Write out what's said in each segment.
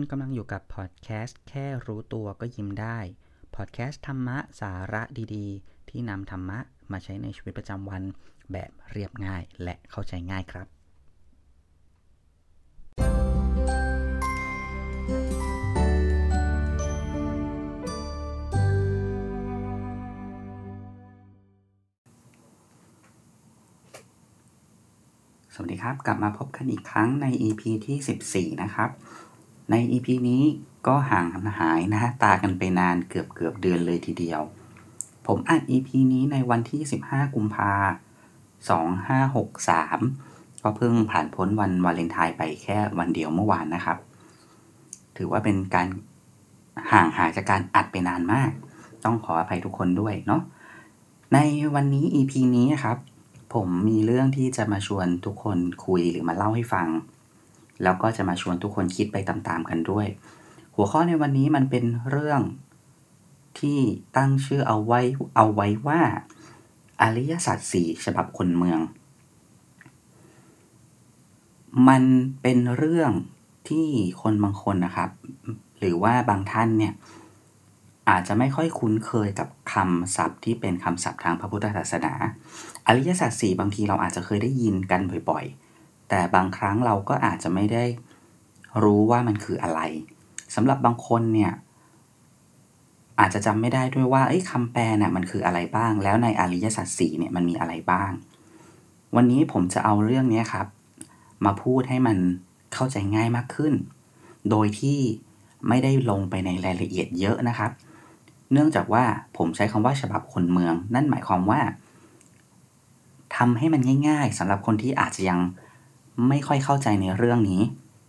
คุณกำลังอยู่กับพอดแคสต์แค่รู้ตัวก็ยิ้มได้ พอดแคสต์ธรรมะสาระดีๆ ที่นำธรรมะมาใช้ในชีวิตประจำวันแบบเรียบง่ายและเข้าใจง่ายครับ สวัสดีครับ กลับมาพบกันอีกครั้งใน EP ที่ 14 นะครับ ใน EP นี้ก็ห่างหายนะฮะตากันไปนานเกือบเกือบเดือนเลยทีเดียว ผมอัด EP นี้ในวันที่ 15 กุมภา2563 ก็เพิ่งผ่านพ้นวันวาเลนไทน์ไปแค่วันเดียวเมื่อวานนะครับ ถือว่าเป็นการห่างหายจากการอัดไปนานมาก ต้องขออภัยทุกคนด้วยเนาะในวันนี้ EP นี้ครับ ผมมีเรื่องที่จะมาชวนทุกคนคุยหรือมาเล่าให้ฟัง แล้วก็จะมาชวนทุกคนคิดไปตามๆกันด้วย หัวข้อในวันนี้มันเป็นเรื่องที่ตั้งชื่อเอาไว้เอาไว้ว่า อริยสัจสี่ฉบับคนเมือง มันเป็นเรื่องที่คนบางคนนะครับ หรือว่าบางท่านเนี่ยอาจจะไม่ค่อยคุ้นเคยกับคำศัพท์ที่เป็นคำศัพท์ทางพระพุทธศาสนา อริยสัจสี่บางทีเราอาจจะเคยได้ยินกันบ่อยๆ แต่บางครั้งเราก็อาจจะไม่ได้รู้ว่ามันคืออะไรสำหรับบางคนเนี่ยอาจจะจำไม่ได้ด้วยว่าคำแปลน่ะมันคืออะไรบ้าง แล้วในอริยสัจสี่เนี่ยมันมีอะไรบ้าง วันนี้ผมจะเอาเรื่องนี้ครับ มาพูดให้มันเข้าใจง่ายมากขึ้น โดยที่ไม่ได้ลงไปในรายละเอียดเยอะนะครับ เนื่องจากว่าผมใช้คำว่าฉบับคนเมือง นั่นหมายความว่าทำให้มันง่าย ๆสำหรับคนที่อาจจะยัง ไม่ค่อยเข้าใจในเรื่องนี้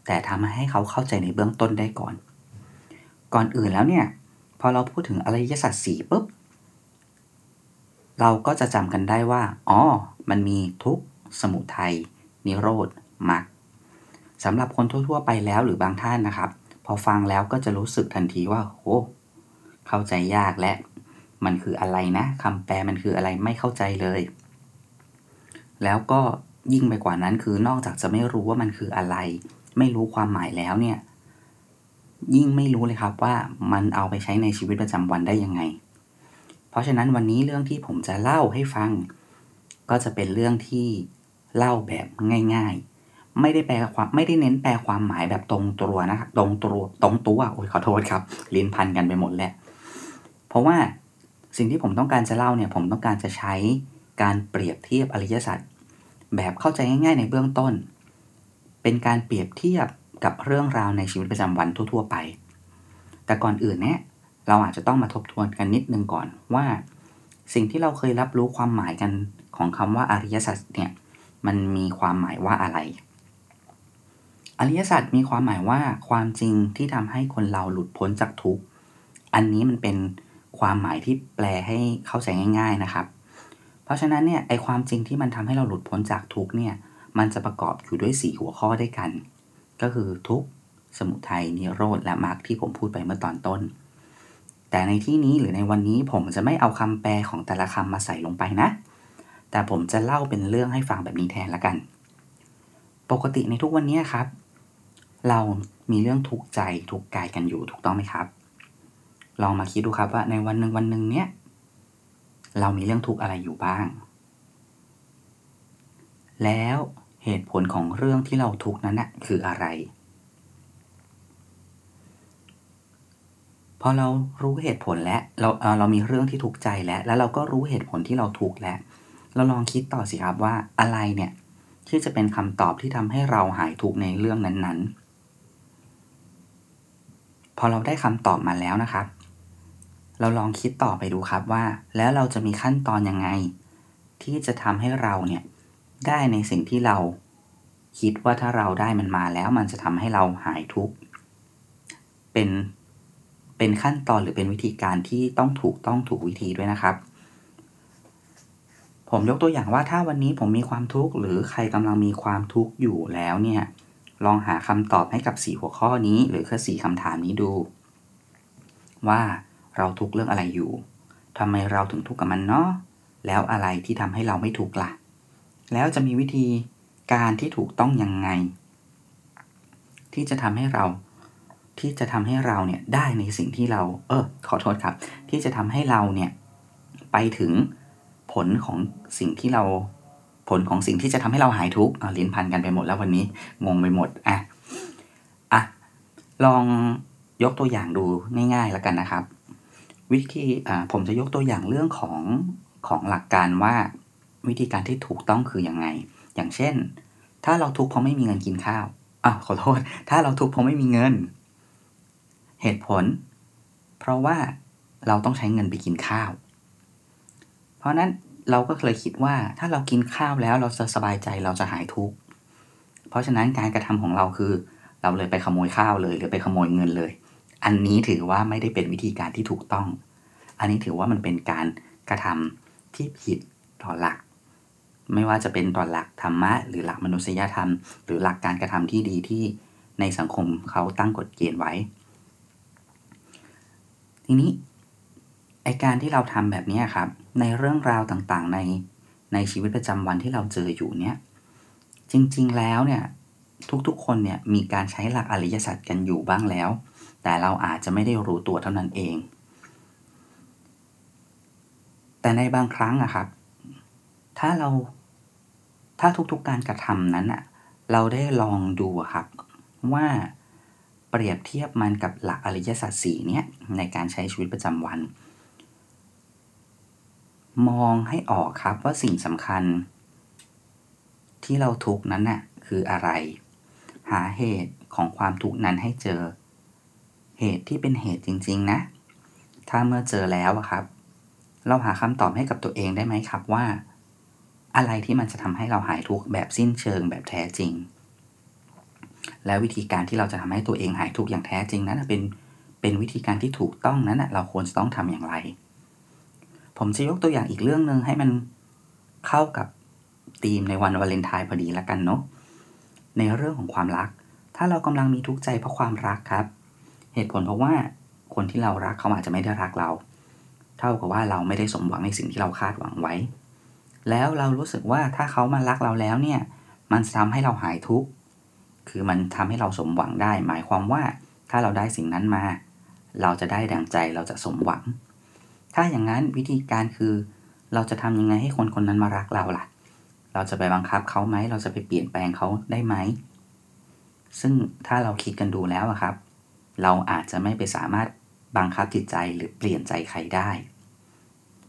แต่ทำให้เขาเข้าใจในเบื้องต้นได้ก่อน ก่อนอื่นแล้วเนี่ย พอเราพูดถึงอริยสัจสี่ปุ๊บ เราก็จะจำกันได้ว่า อ๋อ มันมีทุกสมุทัยนิโรธมรรคสำหรับคนทั่ว ๆ ไปแล้วหรือบางท่านนะครับ พอฟังแล้วก็จะรู้สึกทันทีว่าโอ้เข้าใจยากและ มันคืออะไรนะคำแปลมันคืออะไรไม่เข้าใจเลย แล้วก็ ยิ่งไปกว่านั้นคือนอกจากจะไม่รู้ว่ามันคืออะไร ไม่รู้ความหมายแล้วเนี่ย ยิ่งไม่รู้เลยครับว่ามันเอาไปใช้ในชีวิตประจำวันได้ยังไง เพราะฉะนั้นวันนี้เรื่องที่ผมจะเล่าให้ฟัง ก็จะเป็นเรื่องที่เล่าแบบง่าย ๆ ไม่ได้แปลความไม่ได้เน้นแปลความหมายแบบตรงตัวนะครับตรงตัวตรงตัวโอ้ยขอโทษครับลิ้นพันกันไปหมดแล้วเพราะว่าสิ่งที่ผมต้องการจะเล่าเนี่ยผมต้องการจะใช้การเปรียบเทียบอริยสัจ แบบเข้าใจง่าย ๆ ในเบื้องต้น เป็นการเปรียบเทียบกับเรื่องราวในชีวิตประจำวันทั่ว ๆ ไป แต่ก่อนอื่นเนี่ยเราอาจจะต้องมาทบทวนกันนิดนึงก่อนว่า สิ่งที่เราเคยรับรู้ความหมายกันของคำว่าอริยสัจเนี่ยมันมีความหมายว่าอะไร อริยสัจมีความหมายว่าความจริงที่ทำให้คนเราหลุดพ้นจากทุกข์อันนี้มันเป็นความหมายที่แปลให้เข้าใจง่าย ๆนะครับ เพราะฉะนั้นเนี่ยไอความจริงที่มันทำให้เราหลุดพ้นจากทุกเนี่ยมันจะประกอบอยู่ด้วย 4 หัวข้อด้วยกัน ก็คือทุกสมุทัยนิโรธและมรรคที่ผมพูดไปเมื่อตอนต้น แต่ในที่นี้หรือในวันนี้ผมจะไม่เอาคำแปลของแต่ละคำมาใส่ลงไปนะ แต่ผมจะเล่าเป็นเรื่องให้ฟังแบบนี้แทนละกัน ปกติในทุกวันนี้ครับ เรามีเรื่องทุกข์ใจทุกข์กายกันอยู่ถูกต้องไหมครับ ลองมาคิดดูครับว่าในวันหนึ่งวันหนึ่งเนี้ย เรามีเรื่องทุกข์อะไรอยู่บ้าง แล้วเหตุผลของเรื่องที่เราทุกข์นั้นนะคืออะไร พอเรารู้เหตุผลแล้วเราเรามีเรื่องที่ทุกข์ใจแล้วแล้วเราก็รู้เหตุผลที่เราทุกข์แล้ว เราลองคิดต่อสิครับว่าอะไรเนี่ยที่จะเป็นคำตอบที่ทำให้เราหายทุกข์ในเรื่องนั้นๆ พอเราได้คำตอบมาแล้วนะครับ เราลองคิดต่อไปดูครับว่า แล้วเราจะมีขั้นตอนยังไง ที่จะทำให้เราเนี่ยได้ในสิ่งที่เราคิดว่าถ้าเราได้มันมาแล้วมันจะทำให้เราหายทุกข์เป็นเป็นขั้นตอนหรือเป็นวิธีการที่ต้องถูกต้องถูกวิธีด้วยนะครับ ผมยกตัวอย่างว่าถ้าวันนี้ผมมีความทุกข์หรือใครกำลังมีความทุกข์อยู่แล้วเนี่ยลองหาคำตอบให้กับ 4 หัวข้อนี้ หรือแค่สี่คำถามนี้ดู ว่า เราทุกข์เรื่องอะไรอยู่ทำไมเราถึงทุกข์กับมันเนาะแล้วอะไรที่ทำให้เราไม่ทุกข์ล่ะ แล้วจะมีวิธีการที่ถูกต้องยังไง ที่จะทำให้เราที่จะทำให้เราเนี่ยได้ในสิ่งที่เรา เออขอโทษครับ ที่จะทำให้เราเนี่ยไปถึงผลของสิ่งที่เราผลของสิ่งที่จะทำให้เราหายทุกข์ลิ้นพันกันไปหมดแล้ววันนี้งงไปหมดอะอะลองยกตัวอย่างดูง่ายๆแล้วกันนะครับ วิธีผมจะยกตัวอย่างเรื่องของของหลักการว่าวิธีการที่ถูกต้องคืออยังไง อย่างเช่น ถ้าเราทุกข์เพราะไม่มีเงินกินข้าวอะขอโทษ ถ้าเราทุกข์เพราะไม่มีเงิน เหตุผล เพราะว่าเราต้องใช้เงินไปกินข้าว เพราะนั้นเราก็เคยคิดว่าถ้าเรากินข้าวแล้วเราจะสบายใจเราจะหายทุกข์ เพราะฉะนั้นการกระทำของเราคือ เราเลยไปขโมยข้าวเลย หรือไปขโมยเงินเลย อันนี้ถือว่าไม่ได้เป็นวิธีการที่ถูกต้อง อันนี้ถือว่ามันเป็นการกระทำที่ผิดต่อหลัก ไม่ว่าจะเป็นต่อหลักธรรมะ หรือหลักมนุษยธรรม หรือหลักการกระทำที่ดีที่ในสังคมเขาตั้งกฎเกณฑ์ไว้ ทีนี้ไอการที่เราทำแบบนี้ครับ ในเรื่องราวต่างๆ ในในชีวิตประจำวันที่เราเจออยู่เนี่ย จริงๆแล้วเนี่ยทุกๆ คนเนี่ยมีการใช้หลักอริยสัจกันอยู่บ้างแล้ว แต่เราอาจจะไม่ได้รู้ตัวเท่านั้นเอง แต่ในบางครั้งอะครับ ถ้าเราถ้าทุกๆการกระทำนั้นอะเราได้ลองดูครับว่าเปรียบเทียบมันกับหลักอริยสัจสี่เนี่ยในการใช้ชีวิตประจำวัน มองให้ออกครับว่าสิ่งสำคัญ ที่เราทุกนั้นน่ะคืออะไร หาเหตุของความทุกนั้นให้เจอ เหตุที่เป็นเหตุจริง ๆ นะ ถ้าเมื่อเจอแล้วครับ เราหาคำตอบให้กับตัวเองได้ไหมครับว่า อะไรที่มันจะทำให้เราหายทุกข์แบบสิ้นเชิงแบบแท้จริง แล้ววิธีการที่เราจะทำให้ตัวเองหายทุกข์อย่างแท้จริงนั้นเป็นเป็นวิธีการที่ถูกต้องนั้นเราควรจะต้องทำอย่างไร ผมจะยกตัวอย่างอีกเรื่องหนึ่งให้มันเข้ากับธีมในวันวาเลนไทน์พอดีละกันเนาะในเรื่องของความรัก ถ้าเรากำลังมีทุกข์ใจเพราะความรักครับ เหตุผลเพราะว่าคนที่เรารักเขาอาจจะไม่ได้รักเรา เท่ากับว่าเราไม่ได้สมหวังในสิ่งที่เราคาดหวังไว้ แล้วเรารู้สึกว่าถ้าเขามารักเราแล้วเนี่ย มันทำให้เราหายทุกข์ คือมันทำให้เราสมหวังได้ หมายความว่าถ้าเราได้สิ่งนั้นมา เราจะได้ดังใจเราจะสมหวัง ถ้าอย่างนั้นวิธีการคือ เราจะทำยังไงให้คนคนนั้นมารักเราล่ะ เราจะไปบังคับเขาไหม เราจะไปเปลี่ยนแปลงเขาได้ไหม ซึ่งถ้าเราคิดกันดูแล้วครับ เราอาจจะไม่ไปสามารถบังคับจิตใจหรือเปลี่ยนใจใครได้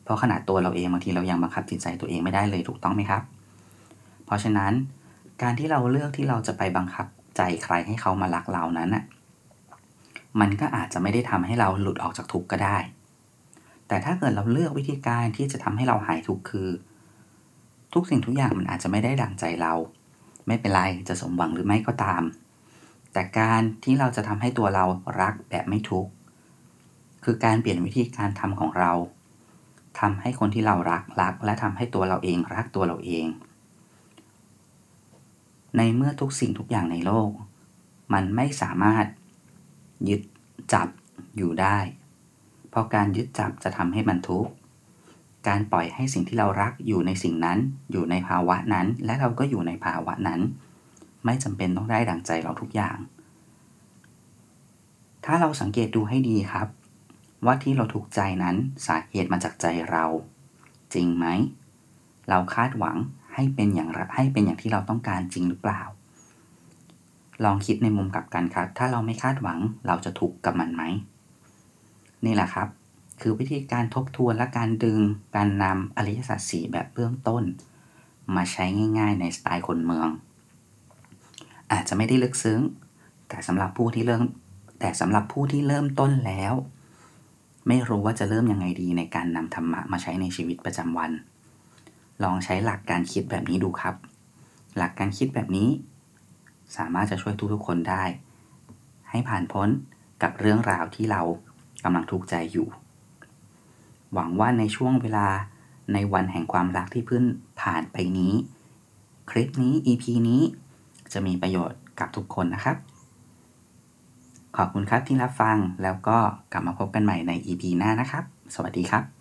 เพราะขนาดตัวเราเองบางทีเรายังบังคับจิตใจตัวเองไม่ได้เลยถูกต้องไหมครับ เพราะฉะนั้นการที่เราเลือกที่เราจะไปบังคับใจใครให้เขามารักเรานั้นน่ะมันก็อาจจะไม่ได้ทำให้เราหลุดออกจากทุกข์ก็ได้ แต่ถ้าเกิดเราเลือกวิธีการที่จะทำให้เราหายทุกข์คือ ทุกสิ่งทุกอย่างมันอาจจะไม่ได้ดังใจเรา ไม่เป็นไรจะสมหวังหรือไม่ก็ตาม แต่การที่เราจะทำให้ตัวเรารักแบบไม่ทุกข์คือการเปลี่ยนวิธีการทำของเราทำให้คนที่เรารักรัก และทำให้ตัวเราเองรักตัวเราเอง ในเมื่อทุกสิ่งทุกอย่างในโลก มันไม่สามารถยึดจับอยู่ได้ เพราะการยึดจับจะทำให้มันทุกข์การปล่อยให้สิ่งที่เรารักอยู่ในสิ่งนั้น อยู่ในภาวะนั้น และเราก็อยู่ในภาวะนั้น ไม่จำเป็นต้องได้ดังใจเราทุกอย่าง ถ้าเราสังเกตดูให้ดีครับ ว่าที่เราถูกใจนั้นสาเหตุมาจากใจเรา จริงไหม เราคาดหวังให้เป็นอย่างให้เป็นอย่างที่เราต้องการจริงหรือเปล่า ลองคิดในมุมกลับกันครับ ถ้าเราไม่คาดหวังเราจะถูกกับมันไหม นี่แหละครับ คือวิธีการทบทวนและการดึงการนำอริยสัจสี่แบบเบื้องต้น มาใช้ง่าย ๆ ในสไตล์คนเมือง อาจจะไม่ได้ลึกซึ้ง แต่สำหรับผู้ที่เริ่ม แต่สำหรับผู้ที่เริ่มต้นแล้ว ไม่รู้ว่าจะเริ่มยังไงดีในการนำธรรมะมาใช้ในชีวิตประจำวัน ลองใช้หลักการคิดแบบนี้ดูครับ หลักการคิดแบบนี้ สามารถจะช่วยทุกๆคนได้ ให้ผ่านพ้นกับเรื่องราวที่เรากำลังทุกข์ใจอยู่ หวังว่าในช่วงเวลาในวันแห่งความรักที่เพิ่งผ่านไปนี้ คลิปนี้ EP นี้ จะมีประโยชน์กับทุกคนนะครับ ขอบคุณครับที่รับฟังแล้วก็กลับมาพบกันใหม่ใน EP หน้านะครับ สวัสดีครับ